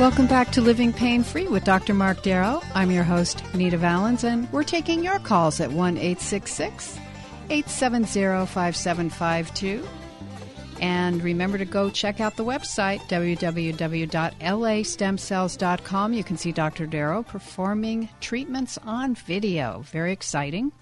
Welcome back to Living Pain Free with Dr. Mark Darrow. I'm your host, Nita Valens, and we're taking your calls at 1 870 5752. And remember to go check out the website, www.lastemcells.com. You can see Dr. Darrow performing treatments on video. Very exciting.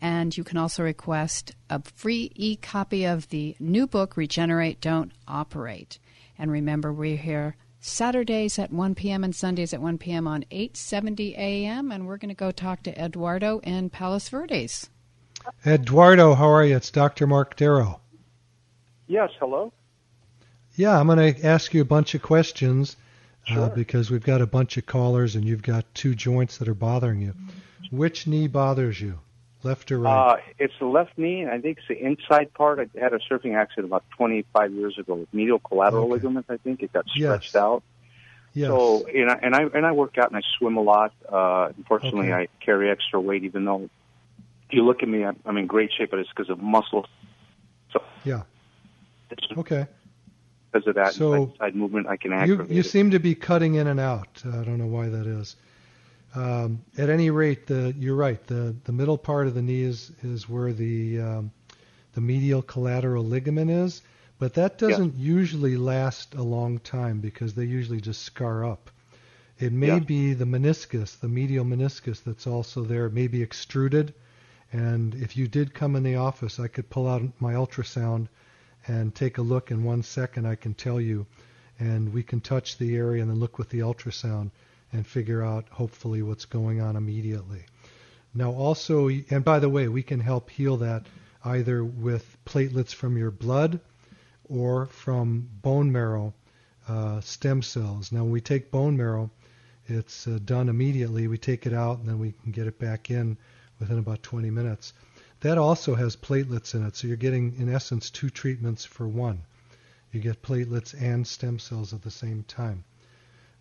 And you can also request a free e copy of the new book, Regenerate, Don't Operate. And remember, we're here Saturdays at 1 p.m. and Sundays at 1 p.m. on 870 a.m. And we're going to go talk to Eduardo in Palos Verdes. Eduardo, how are you? It's Dr. Mark Darrow. Yes, hello. Yeah, I'm going to ask you a bunch of questions uh, sure. uh, because we've got a bunch of callers and you've got two joints that are bothering you. Which knee bothers you? Left or right? Uh, it's the left knee, and I think it's the inside part. I had a surfing accident about 25 years ago with medial collateral okay. ligament. I think it got stretched yes. out. Yes. So, and I, and I and I work out and I swim a lot. Uh, unfortunately, okay. I carry extra weight, even though if you look at me, I'm, I'm in great shape, but it's because of muscle. So yeah. Okay. Because of that so side movement, I can You, you seem to be cutting in and out. I don't know why that is. Um, at any rate, the, you're right. The the middle part of the knee is is where the um, the medial collateral ligament is, but that doesn't yeah. usually last a long time because they usually just scar up. It may yeah. be the meniscus, the medial meniscus, that's also there. It may be extruded, and if you did come in the office, I could pull out my ultrasound and take a look in one second. I can tell you, and we can touch the area and then look with the ultrasound and figure out hopefully what's going on immediately. Now, also, and by the way, we can help heal that either with platelets from your blood or from bone marrow uh, stem cells. Now, when we take bone marrow, it's uh, done immediately. We take it out and then we can get it back in within about 20 minutes. That also has platelets in it, so you're getting, in essence, two treatments for one. You get platelets and stem cells at the same time.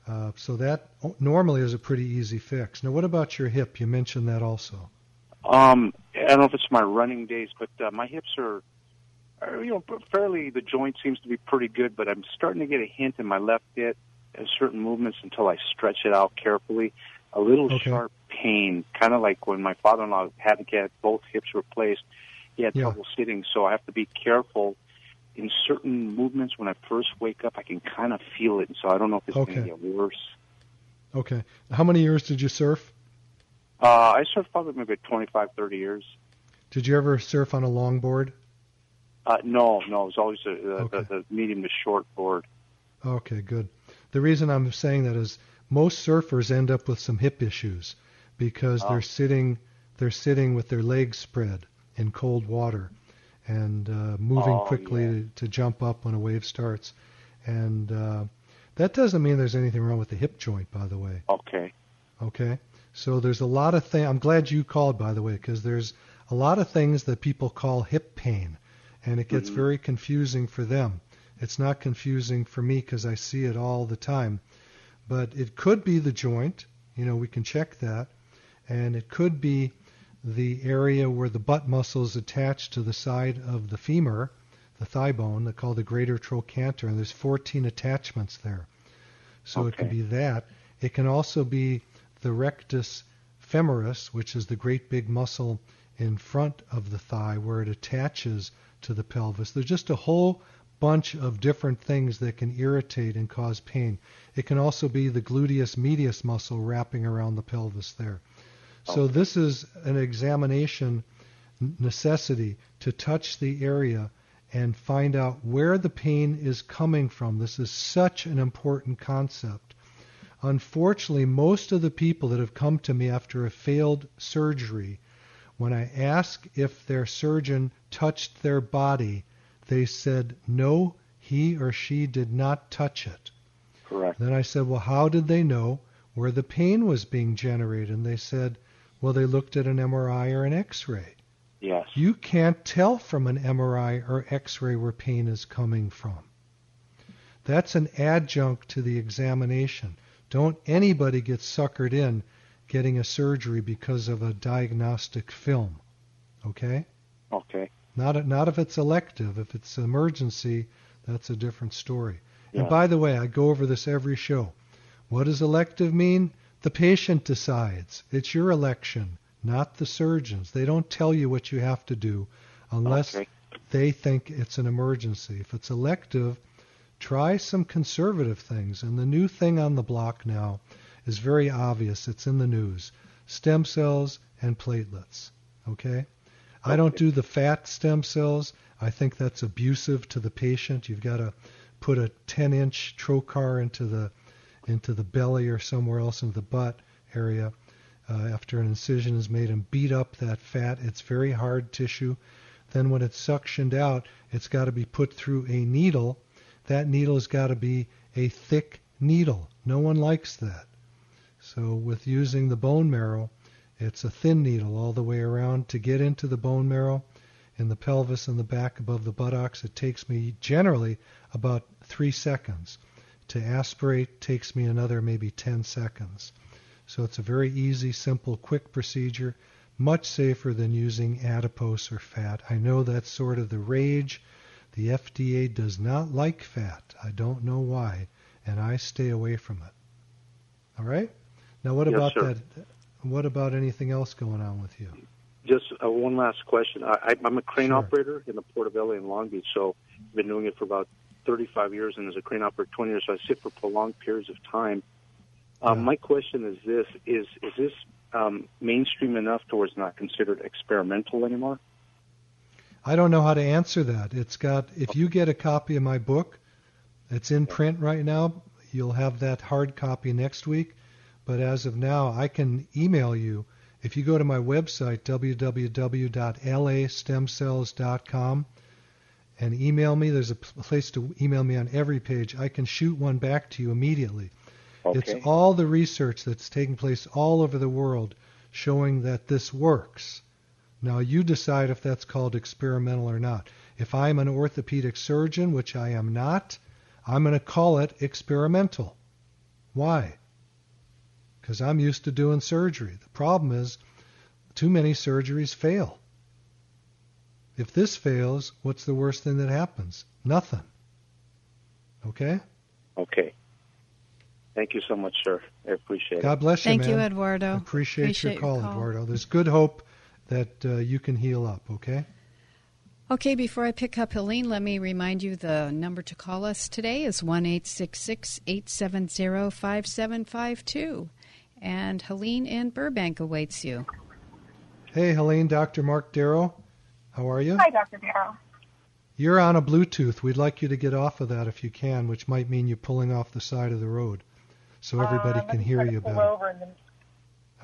Uh, so that normally is a pretty easy fix. Now, what about your hip? You mentioned that also. Um, I don't know if it's my running days, but uh, my hips are, are, you know, fairly. The joint seems to be pretty good, but I'm starting to get a hint in my left hip at certain movements until I stretch it out carefully. A little okay. sharp pain, kind of like when my father-in-law had to get both hips replaced. He had yeah. trouble sitting, so I have to be careful in certain movements when I first wake up, I can kind of feel it, so I don't know if it's okay. going to get worse. Okay. How many years did you surf? Uh, I surfed probably maybe 25, 30 years. Did you ever surf on a longboard? Uh, no, no. It was always a, a, okay. the, the medium to short board. Okay, good. The reason I'm saying that is most surfers end up with some hip issues because oh. they're sitting they're sitting with their legs spread in cold water and uh, moving oh, quickly yeah. to, to, jump up when a wave starts. And uh, that doesn't mean there's anything wrong with the hip joint, by the way. Okay. Okay. So there's a lot of things. I'm glad you called, by the way, because there's a lot of things that people call hip pain, and it gets mm-hmm. very confusing for them. It's not confusing for me because I see it all the time. But it could be the joint. You know, we can check that. And it could be the area where the butt muscle is attached to the side of the femur, the thigh bone, they call the greater trochanter, and there's 14 attachments there. So okay. it can be that. It can also be the rectus femoris, which is the great big muscle in front of the thigh where it attaches to the pelvis. There's just a whole bunch of different things that can irritate and cause pain. It can also be the gluteus medius muscle wrapping around the pelvis there. Oh. So this is an examination necessity to touch the area and find out where the pain is coming from. This is such an important concept. Unfortunately, most of the people that have come to me after a failed surgery, when I ask if their surgeon touched their body, they said, no, he or she did not touch it. Correct. Then I said, well, how did they know where the pain was being generated? And they said, well, they looked at an MRI or an X-ray. Yes. You can't tell from an MRI or X-ray where pain is coming from. That's an adjunct to the examination. Don't anybody get suckered in getting a surgery because of a diagnostic film. Okay? Okay. Not not if it's elective. If it's emergency, that's a different story. And by the way, I go over this every show. What does elective mean? The patient decides. It's your election, not the surgeons. They don't tell you what you have to do unless Okay. they think it's an emergency. If it's elective, try some conservative things. And the new thing on the block now is very obvious. It's in the news. Stem cells and platelets. Okay? I don't do the fat stem cells. I think that's abusive to the patient. You've got to put a 10-inch trocar into the into the belly or somewhere else in the butt area uh, after an incision is made and beat up that fat. It's very hard tissue. Then when it's suctioned out, it's got to be put through a needle. That needle has got to be a thick needle. No one likes that. So with using the bone marrow, it's a thin needle all the way around to get into the bone marrow in the pelvis and the back above the buttocks. It takes me generally about three seconds. To aspirate takes me another maybe 10 seconds. So it's a very easy, simple, quick procedure, much safer than using adipose or fat. I know that's sort of the rage. The FDA does not like fat. I don't know why, and I stay away from it. All right? Now what Yes, about sir. that what about anything else going on with you? Just uh, one last question. I, I'm a crane Sure. operator in the Port of LA in Long Beach, so I've been doing it for about 35 years, and as a crane operator, 20 years. So I sit for prolonged periods of time. Um, My question is this: Is is this um, mainstream enough towards not considered experimental anymore? I don't know how to answer that. It's got if you get a copy of my book, it's in print right now. You'll have that hard copy next week. But as of now, I can email you. If you go to my website www.lastemcells.com and email me, there's a place to email me on every page. I can shoot one back to you immediately. Okay. It's all the research that's taking place all over the world showing that this works. Now you decide if that's called experimental or not. If I'm an orthopedic surgeon, which I am not, I'm going to call it experimental. Why? Because I'm used to doing surgery. The problem is too many surgeries fail. If this fails, what's the worst thing that happens? Nothing. Okay? Okay. Thank you so much, sir. I appreciate it. God bless you, Thank man. you, Eduardo. I appreciate, Appreciate your your call, call. Eduardo. There's good hope that uh, you can heal up, okay? Okay, before I pick up Helene, let me remind you the number to call us today is 1 870 5752. And Helene in Burbank awaits you. Hey, Helene, Dr. Mark Darrow. How are you? Hi, Dr. Darrow. You're on a Bluetooth. We'd like you to get off of that if you can, which might mean you're pulling off the side of the road so everybody Uh, can hear you better. Over and then,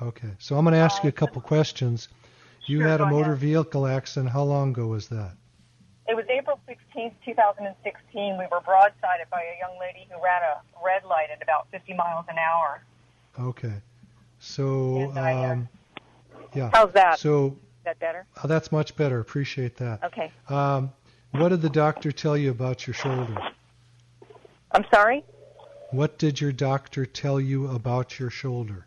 Okay. So I'm going to ask you a couple questions. You Sure, had a motor ahead. vehicle accident. How long ago was that? it was April 16th, 2016. We were broadsided by a young lady who ran a red light at about 50 miles an hour. Okay. So, And I, uh, um, yeah. How's that? So Is that better? oh, that's much better. Appreciate that. Okay. Um, what did the doctor tell you about your shoulder? I'm sorry? What did your doctor tell you about your shoulder?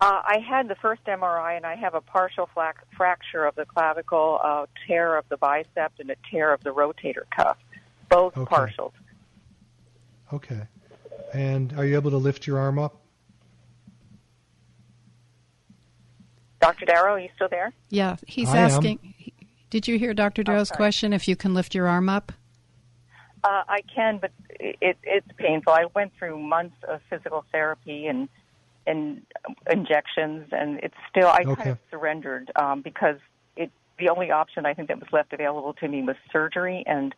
Uh, I had the first MRI, and I have a partial flac- fracture of the clavicle, a tear of the bicep, and a tear of the rotator cuff. Both Okay. partials. Okay. And are you able to lift your arm up? Dr. Darrow, are you still there? Yeah, he's I am. asking. Did you hear Dr. Darrow's sorry. question if you can lift your arm up? Uh, I can, but it, it's painful. I went through months of physical therapy and and injections, and it's still. I Okay. kind of surrendered um, because it the only option I think that was left available to me was surgery, and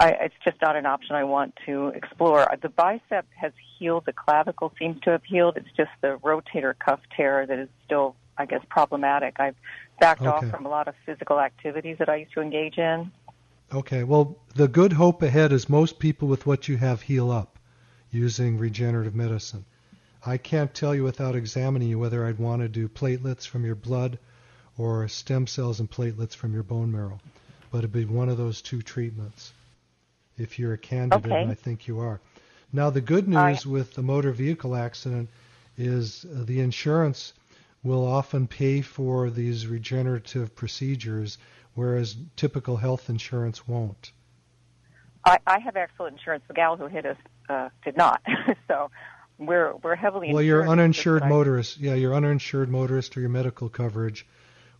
I, it's just not an option I want to explore. The bicep has healed. The clavicle seems to have healed. It's just the rotator cuff tear that is still, I guess, problematic. I've backed off from a lot of physical activities that I used to engage in. Okay, well, the good hope ahead is most people with what you have heal up using regenerative medicine. I can't tell you without examining you whether I'd want to do platelets from your blood or stem cells and platelets from your bone marrow, but it'd be one of those two treatments if you're a candidate, Okay. and I think you are. Now, the good news with the motor vehicle accident is the insurance will often pay for these regenerative procedures, whereas typical health insurance won't. I, I have excellent insurance. The gal who hit us uh, did not, so we're we're heavily. Well, your uninsured motorist, yeah, your uninsured motorist or your medical coverage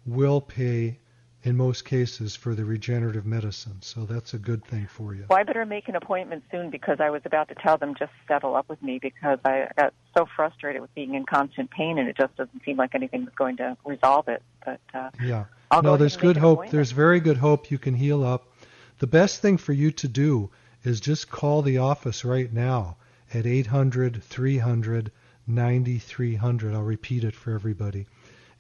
will pay in most cases for the regenerative medicine. So that's a good thing for you. Well, I better make an appointment soon because I was about to tell them just settle up with me because I got so frustrated with being in constant pain and it just doesn't seem like anything was going to resolve it. But uh, Yeah. I'll no, there's good hope. There's very good hope you can heal up. The best thing for you to do is just call the office right now at 800 300 9300. I'll repeat it for everybody.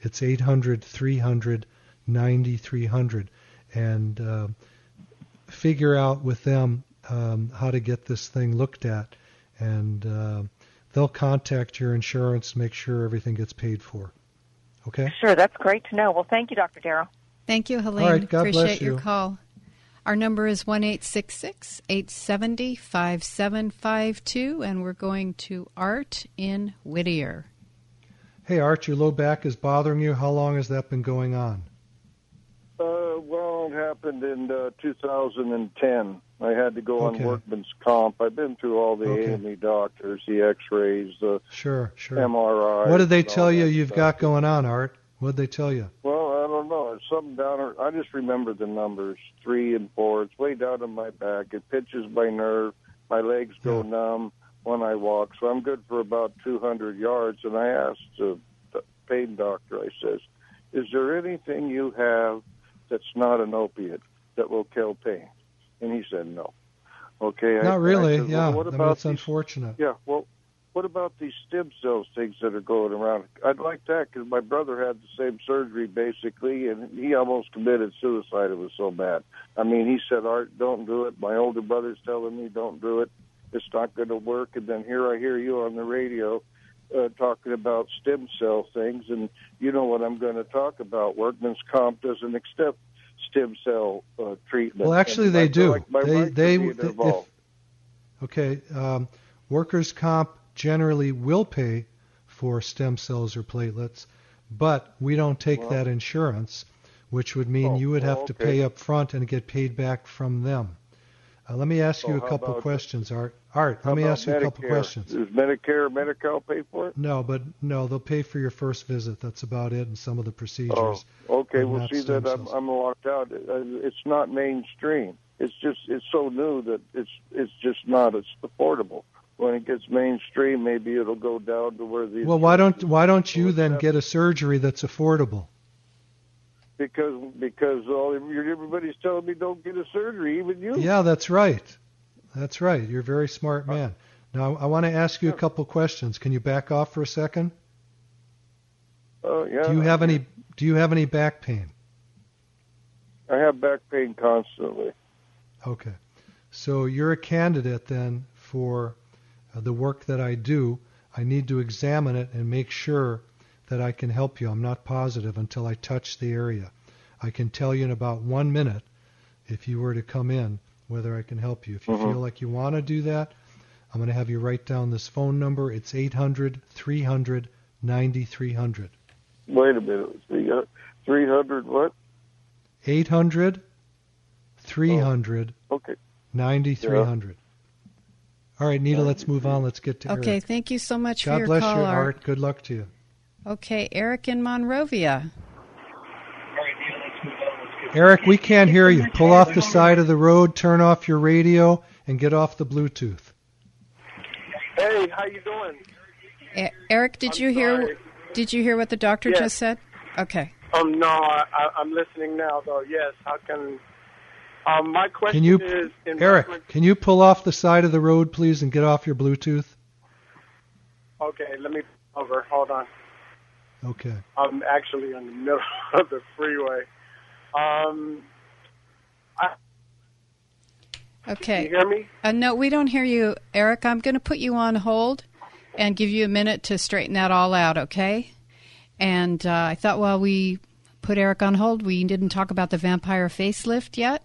It's 800 300 9300 and uh, figure out with them um, how to get this thing looked at. And uh, they'll contact your insurance, make sure everything gets paid for. Okay? sure, that's great to know. Well, thank you, Dr. Darrow. Thank you, Helene. right, God bless Appreciate your call. Our number is one eight six six eight seventy five seven five two, and we're going to Art in Whittier. Hey, Art, your low back is bothering you. How long has that been going on? Uh, well, it happened in uh, 2010. I had to go Okay. on workman's comp. I've been through all the Okay. A&E doctors, the X-rays, the Sure, sure. MRI. What did they tell you you've stuff. got going on, Art? What did they tell you? Well, I don't know. It's something down. I just remember the numbers three and four. It's way down in my back. It pinches my nerve. My legs go Yeah. numb when I walk. So I'm good for about 200 yards. And I asked the pain doctor. I says, "Is there anything you have that's not an opiate that will kill pain?" And he said, "No." Okay. Not I really. said, yeah, Well, what I about it's these unfortunate. yeah, well, what about these stem cells things that are going around? I'd like that because my brother had the same surgery basically, and he almost committed suicide. It was so bad. I mean, he said, "Art, don't do it." My older brother's telling me, "Don't do it. It's not going to work." And then here I hear you on the radio uh, talking about stem cell things, and you know what I'm going to talk about. Workman's comp doesn't accept stem cell uh, treatment. Well, actually, And they do. Like my They- they- if- Okay, um, workers' comp generally will pay for stem cells or platelets, but we don't take Well- that insurance, which would mean Oh, you would have oh, to pay up front and get paid back from them. Uh, let me ask you Oh, a couple about- questions, Art. Art, let me ask you a couple Medicare? questions. Does Medicare or Medi-Cal pay for it? No, but no, they'll pay for your first visit. That's about it, and some of the procedures. Oh, okay. Well, see that I'm. I'm locked out. Uh, It's not mainstream. It's just it's so new that it's it's just not. It's affordable. When it gets mainstream, maybe it'll go down to where the Well, why don't why don't you then get a surgery that's affordable? Because because all everybody's telling me don't get a surgery, even you. Yeah, that's right. That's right. You're a very smart man. Now, I want to ask you a couple questions. Can you back off for a second? Oh yeah. Do you have any Do you have any back pain? I have back pain constantly. Okay. So you're a candidate then for uh, the work that I do. I need to examine it and make sure that I can help you. I'm not positive until I touch the area. I can tell you in about one minute if you were to come in whether I can help you. If you Mhm. feel like you want to do that, I'm going to have you write down this phone number. It's 800 300 9300. Wait a minute. Three hundred what? 800 300 Okay. 9300. All right, Nita, let's move on. Let's get to Okay, Eric. thank you so much for God your bless call, you, Art. Art. Good luck to you. Okay, Eric in Monrovia. Eric, we can't hear you. Pull off the side of the road, turn off your radio, and get off the Bluetooth. Hey, how you doing? E- Eric, did I'm you hear? sorry. Did you hear what the doctor Yes. just said? Okay. Um, no, I, I, I'm listening now, though. Yes, how can? Um, my question Can you, is, Eric? reference- Can you pull off the side of the road, please, and get off your Bluetooth? Okay, let me over. Hold on. Okay. I'm actually in the middle of the freeway. Um, I, Okay. Can you hear me? Uh, no, we don't hear you, Eric. I'm going to put you on hold and give you a minute to straighten that all out, okay? And uh, I thought while we put Eric on hold, we didn't talk about the vampire facelift yet.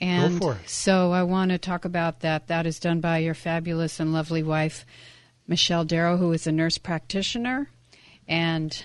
And for it. so I want to talk about that. That is done by your fabulous and lovely wife, Michelle Darrow, who is a nurse practitioner. And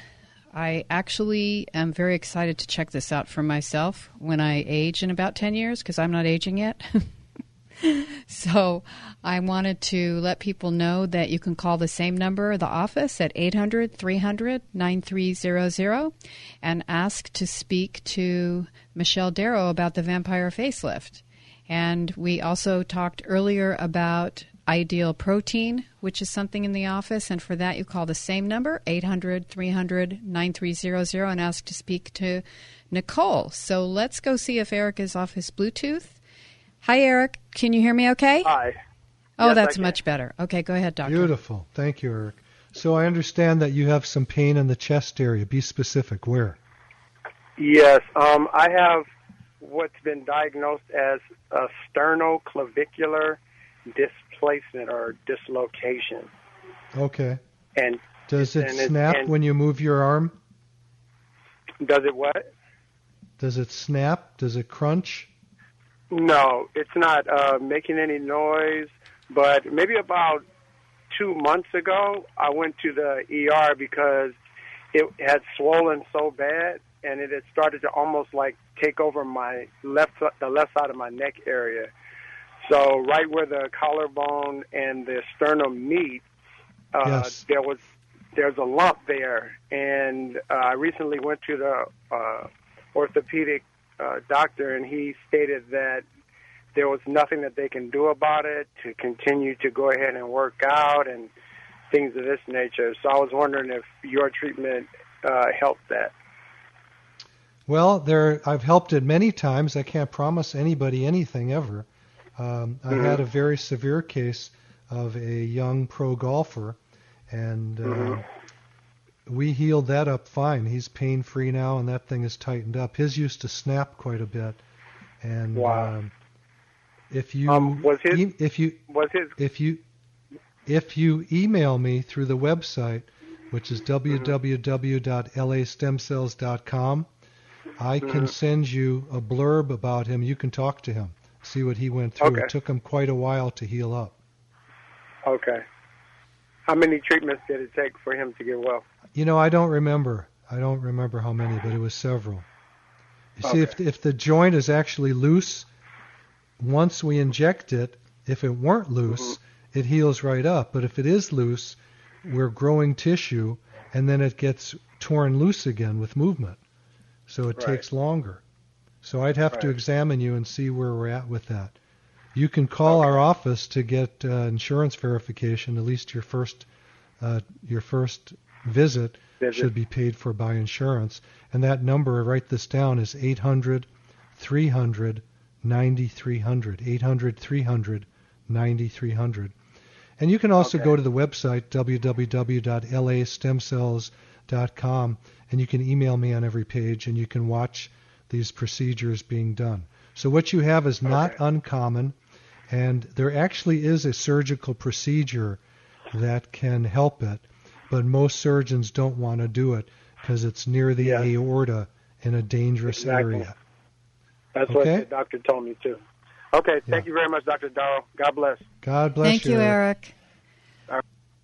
I actually am very excited to check this out for myself when I age in about 10 years because I'm not aging yet. so I wanted to let people know that you can call the same number, the office, at 800 300 9300 and ask to speak to Michelle Darrow about the vampire facelift. And we also talked earlier about ideal protein, which is something in the office. And for that, you call the same number, 800 300 9300, and ask to speak to Nicole. So let's go see if Eric is off his Bluetooth. Hi, Eric. Can you hear me okay? Hi. Oh, Yes, that's much better. Okay, go ahead, doctor. Beautiful. Thank you, Eric. So I understand that you have some pain in the chest area. Be specific. Where? Yes. Um, I have what's been diagnosed as a sternoclavicular displacement or dislocation, Okay. and Does it And snap when you move your arm? does it what? Does it snap? Does it crunch? No, it's not uh, making any noise. But maybe about two months ago, I went to the ER because it had swollen so bad, and it had started to almost like take over my left the left side of my neck area. So right where the collarbone and the sternum meet, uh, Yes. there was there's a lump there, and uh, I recently went to the uh, orthopedic uh, doctor, and he stated that there was nothing that they can do about it to continue to go ahead and work out and things of this nature. So I was wondering if your treatment uh, helped that. Well, there I've helped it many times. I can't promise anybody anything ever. Um, I Mhm. had a very severe case of a young pro golfer, and uh, Mhm. we healed that up fine. He's pain free now, and that thing is tightened up. His used to snap quite a bit, and Wow. um, if you Um, was his- e- if you Was his if you if you email me through the website, which is Mm-hmm. www.lastemcells.com, I can Mhm. send you a blurb about him. You can talk to him, see what he went through. Okay. It took him quite a while to heal up. okay? How many treatments did it take for him to get well? You know, I don't remember. I don't remember how many, but it was several. You see, if if the joint is actually loose, once we inject it, if it weren't loose, mm-hmm. it heals right up. But if it is loose, we're growing tissue, and then it gets torn loose again with movement. So it Right. takes longer. So I'd have to examine you and see where we're at with that. You can call our office to get uh, insurance verification. At least your first uh, your first visit Visit. should be paid for by insurance. And that number, write this down, is 800 300 9300. 800 300 9300. And you can also Okay. go to the website www.lastemcells.com and you can email me on every page and you can watch these procedures being done. So what you have is not Okay. uncommon and there actually is a surgical procedure that can help it, but most surgeons don't want to do it because it's near the Yes. aorta in a dangerous Exactly. area. That's Okay. what the doctor told me too. Okay, thank you very much, Dr. Darrow. God bless. God bless Thank you, Eric. Eric.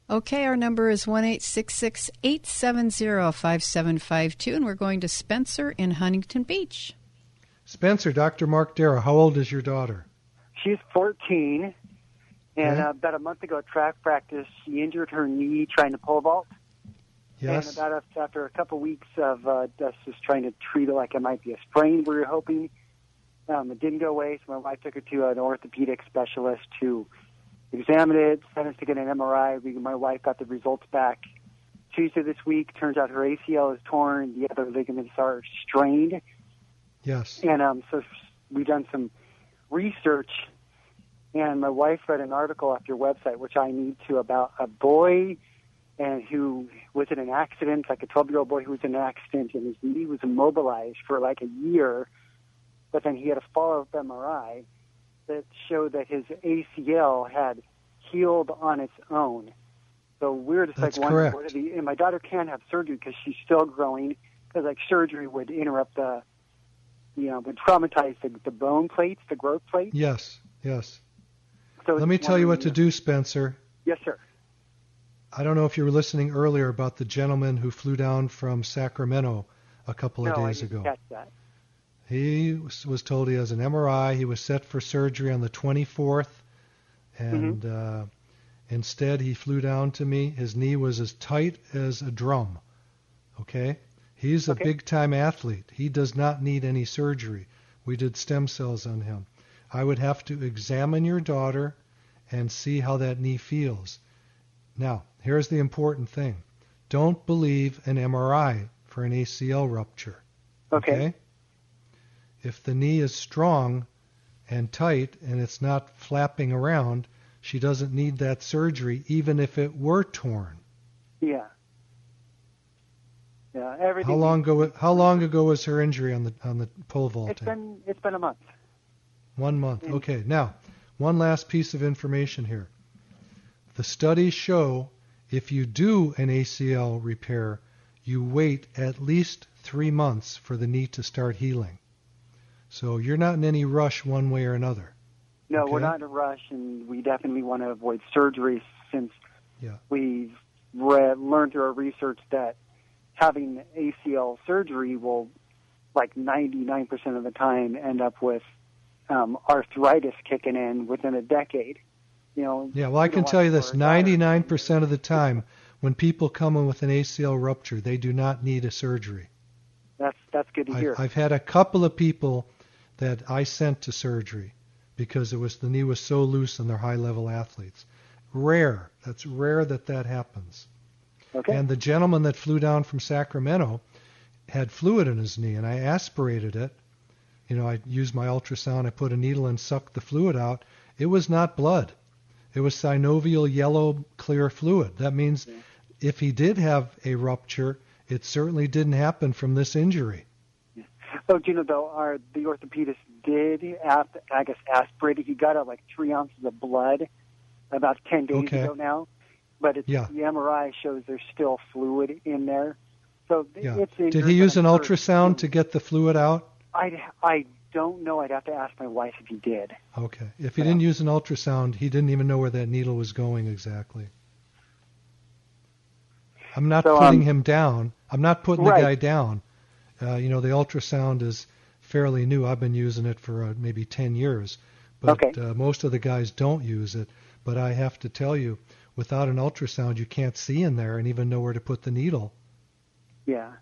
Okay, our number is one eight six six eight seven zero five seven five two, and we're going to Spencer in Huntington Beach. Spencer, Dr. Mark Darrow, how old is your daughter? She's 14, and Okay. uh, about a month ago at track practice, she injured her knee trying to pole vault. Yes. And about us after a couple weeks of uh, us just trying to treat it like it might be a sprain, we were hoping um, it didn't go away. So my wife took her to an orthopedic specialist who examined it, sent us to get an MRI. We, my wife got the results back Tuesday this week. Turns out her ACL is torn. The other ligaments are strained. Yes. And um, so we've done some research, and my wife read an article off your website, which I need to, about a boy and who was in an accident, like a 12 year old boy who was in an accident, and his knee was immobilized for like a year, but then he had a follow up MRI that showed that his ACL had healed on its own. So we're just That's like wondering, correct. what the, and my daughter can't have surgery because she's still growing, because like surgery would interrupt the, you know, would traumatize the, the bone plates, the growth plates. Yes. Yes. So Let me tell you what to do, Spencer. Yes, sir. I don't know if you were listening earlier about the gentleman who flew down from Sacramento a couple of no, days I didn't ago. catch that. He was was told he has an MRI. He was set for surgery on the 24th, and Mm-hmm. uh, instead he flew down to me. His knee was as tight as a drum. Okay? He's a Okay. big time athlete. He does not need any surgery. We did stem cells on him. I would have to examine your daughter and see how that knee feels. Now, here's the important thing. Don't believe an MRI for an ACL rupture. Okay. If the knee is strong and tight and it's not flapping around, she doesn't need that surgery even if it were torn. Yeah. Yeah. Everything. How long ago how long ago was her injury on the on the pole vaulting? It's been it's been a month. One month. Okay. Now, one last piece of information here. The studies show if you do an ACL repair, you wait at least three months for the knee to start healing. So you're not in any rush one way or another. No, we're not in a rush, and we definitely want to avoid surgery since Yeah. we've read, learned through our research that having ACL surgery will, like 99% of the time, end up with um, arthritis kicking in within a decade. You know. Yeah, well, I can tell you this: for our daughter- 99% of the time, when people come in with an ACL rupture, they do not need a surgery. That's that's good to hear. I've, I've had a couple of people that I sent to surgery because it was the knee was so loose and they're high-level athletes. Rare. That's rare that that happens. okay. And the gentleman that flew down from Sacramento had fluid in his knee, and I aspirated it. You know, I used my ultrasound, I put a needle and sucked the fluid out. It was not blood. It was synovial yellow clear fluid. That means if he did have a rupture, it certainly didn't happen from this injury. Oh, you know though, our the orthopedist did, ap- I guess, aspirated. He got out like three ounces of blood about ten days Okay. ago now, but it's, Yeah. the MRI shows there's still fluid in there. So Yeah. it's a, Did he use an ultrasound to get the fluid out? I I don't know. I'd have to ask my wife if he did. Okay. If he didn't use an ultrasound, he didn't even know where that needle was going exactly. I'm not So, putting um, him down. I'm not putting Right. the guy down. Uh, you know, the ultrasound is fairly new. I've been using it for uh, maybe 10 years, but Okay. uh, most of the guys don't use it. But I have to tell you, without an ultrasound, you can't see in there and even know where to put the needle. Yeah.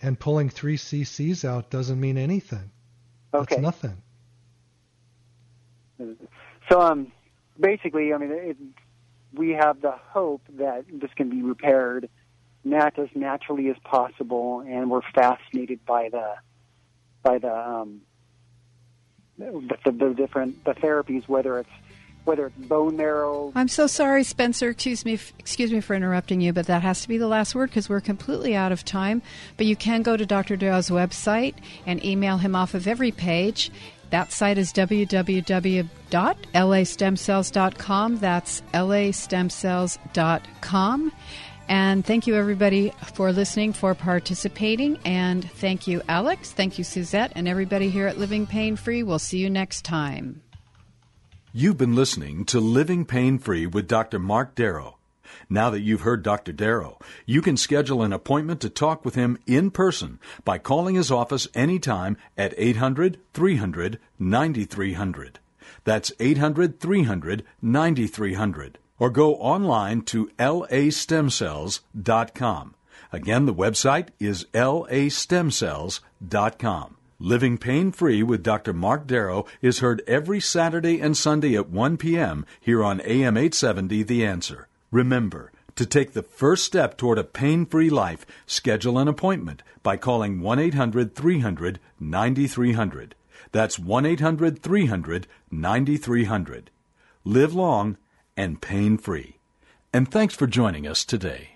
And pulling three cc's out doesn't mean anything. Okay. That's nothing. So um, basically, I mean, it, we have the hope that this can be repaired nat- as naturally as possible, and we're fascinated by the by the um, the, the, the different the therapies, whether it's whether it's bone marrow. I'm so sorry, Spencer. Excuse me, excuse me for interrupting you, but that has to be the last word because we're completely out of time. But you can go to Dr. Darrow's website and email him off of every page. That site is www.lastemcells.com. That's lastemcells.com. And thank you, everybody, for listening, for participating. And thank you, Alex. Thank you, Suzette, and everybody here at Living Pain Free. We'll see you next time. You've been listening to Living Pain Free with Dr. Mark Darrow. Now that you've heard Dr. Darrow, you can schedule an appointment to talk with him in person by calling his office anytime at 800 300 9300. That's 800 300 9300. Or go online to lastemcells.com. Again, the website is lastemcells.com. Living Pain Free with Dr. Mark Darrow is heard every Saturday and Sunday at 1 p.m. here on AM 870 The Answer. Remember, to take the first step toward a pain free life, schedule an appointment by calling 1 800 300 9300. That's 1 800 300 9300. Live long and pain free. And thanks for joining us today.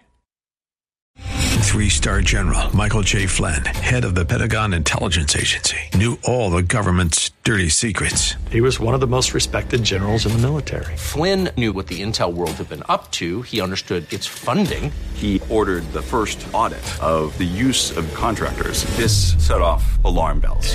Three star general Michael J. Flynn, head of the Pentagon Intelligence Agency, knew all the government's dirty secrets. He was one of the most respected generals in the military. Flynn knew what the intel world had been up to, he understood its funding. He ordered the first audit of the use of contractors. This set off alarm bells.